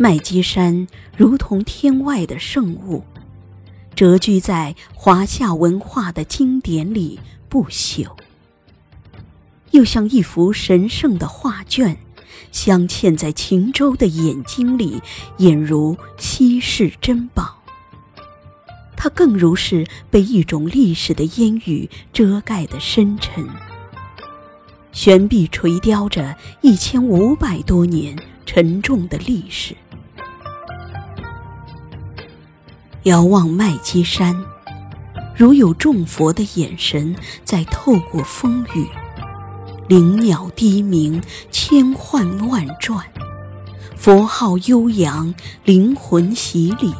麦积山如同天外的圣物，谪居在华夏文化的经典里不朽，又像一幅神圣的画卷，镶嵌在秦州的眼睛里，俨如稀世珍宝。它更如是被一种历史的烟雨遮盖的深沉，悬壁垂雕着一千五百多年沉重的历史。遥望麦积山，如有众佛的眼神在透过风雨，灵鸟低鸣，千唤万转，佛号悠扬，灵魂洗礼。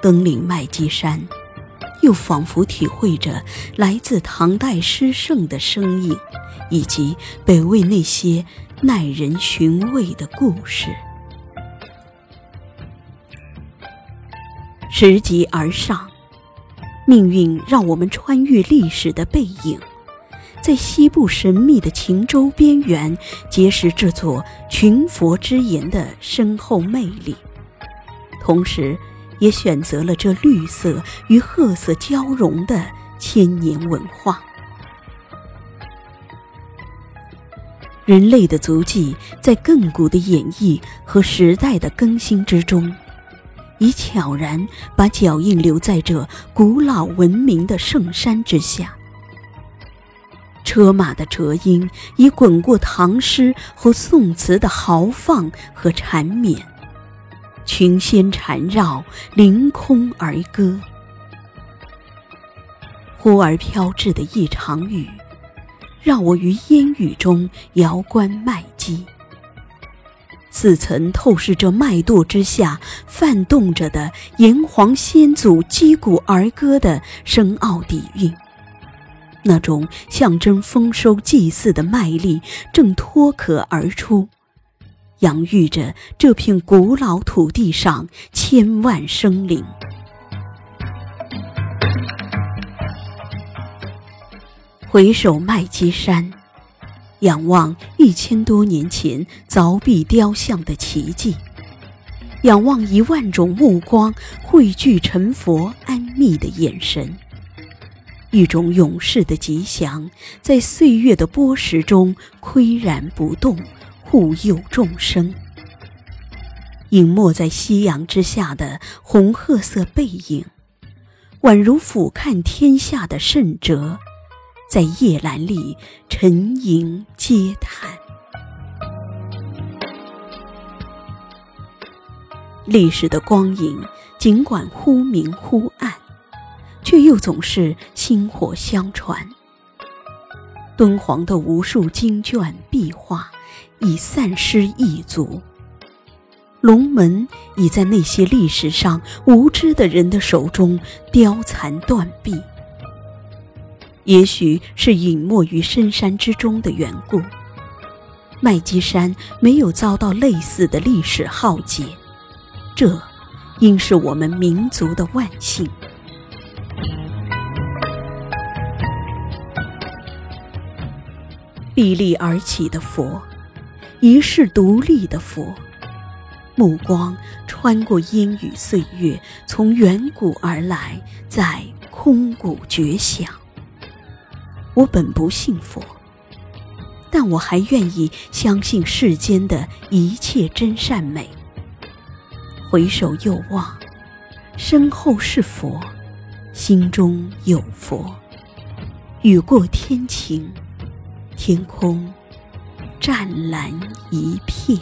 登临麦积山，又仿佛体会着来自唐代诗圣的声音，以及北魏那些耐人寻味的故事。拾级而上，命运让我们穿越历史的背影，在西部神秘的秦州边缘，结识这座群佛之岩的深厚魅力，同时，也选择了这绿色与褐色交融的千年文化。人类的足迹，在亘古的演绎和时代的更新之中。已悄然把脚印留在这古老文明的圣山之下，车马的辙音已滚过唐诗和宋词的豪放和缠绵，群仙缠绕，凌空而歌。忽而飘至的一场雨，让我于烟雨中遥观麦积。似曾透视着脉堕之下泛动着的炎黄先祖击鼓而歌的深奥底蕴，那种象征丰收祭祀的麦粒正脱壳而出，养育着这片古老土地上千万生灵。回首麦积山。仰望一千多年前凿壁雕像的奇迹，仰望一万种目光汇聚成佛安谧的眼神，一种永世的吉祥在岁月的波石中岿然不动，护佑众生。隐没在夕阳之下的红褐色背影，宛如俯瞰天下的圣哲。在夜阑里沉吟嗟叹，历史的光影尽管忽明忽暗，却又总是薪火相传。敦煌的无数经卷壁画已散失一族，龙门已在那些历史上无知的人的手中凋残断壁。也许是隐没于深山之中的缘故，麦积山没有遭到类似的历史浩劫，这应是我们民族的万幸。立立而起的佛，一世独立的佛，目光穿过烟雨岁月，从远古而来，在空谷绝响。我本不信佛，但我还愿意相信世间的一切真善美。回首又望，身后是佛，心中有佛。雨过天晴，天空湛蓝一片。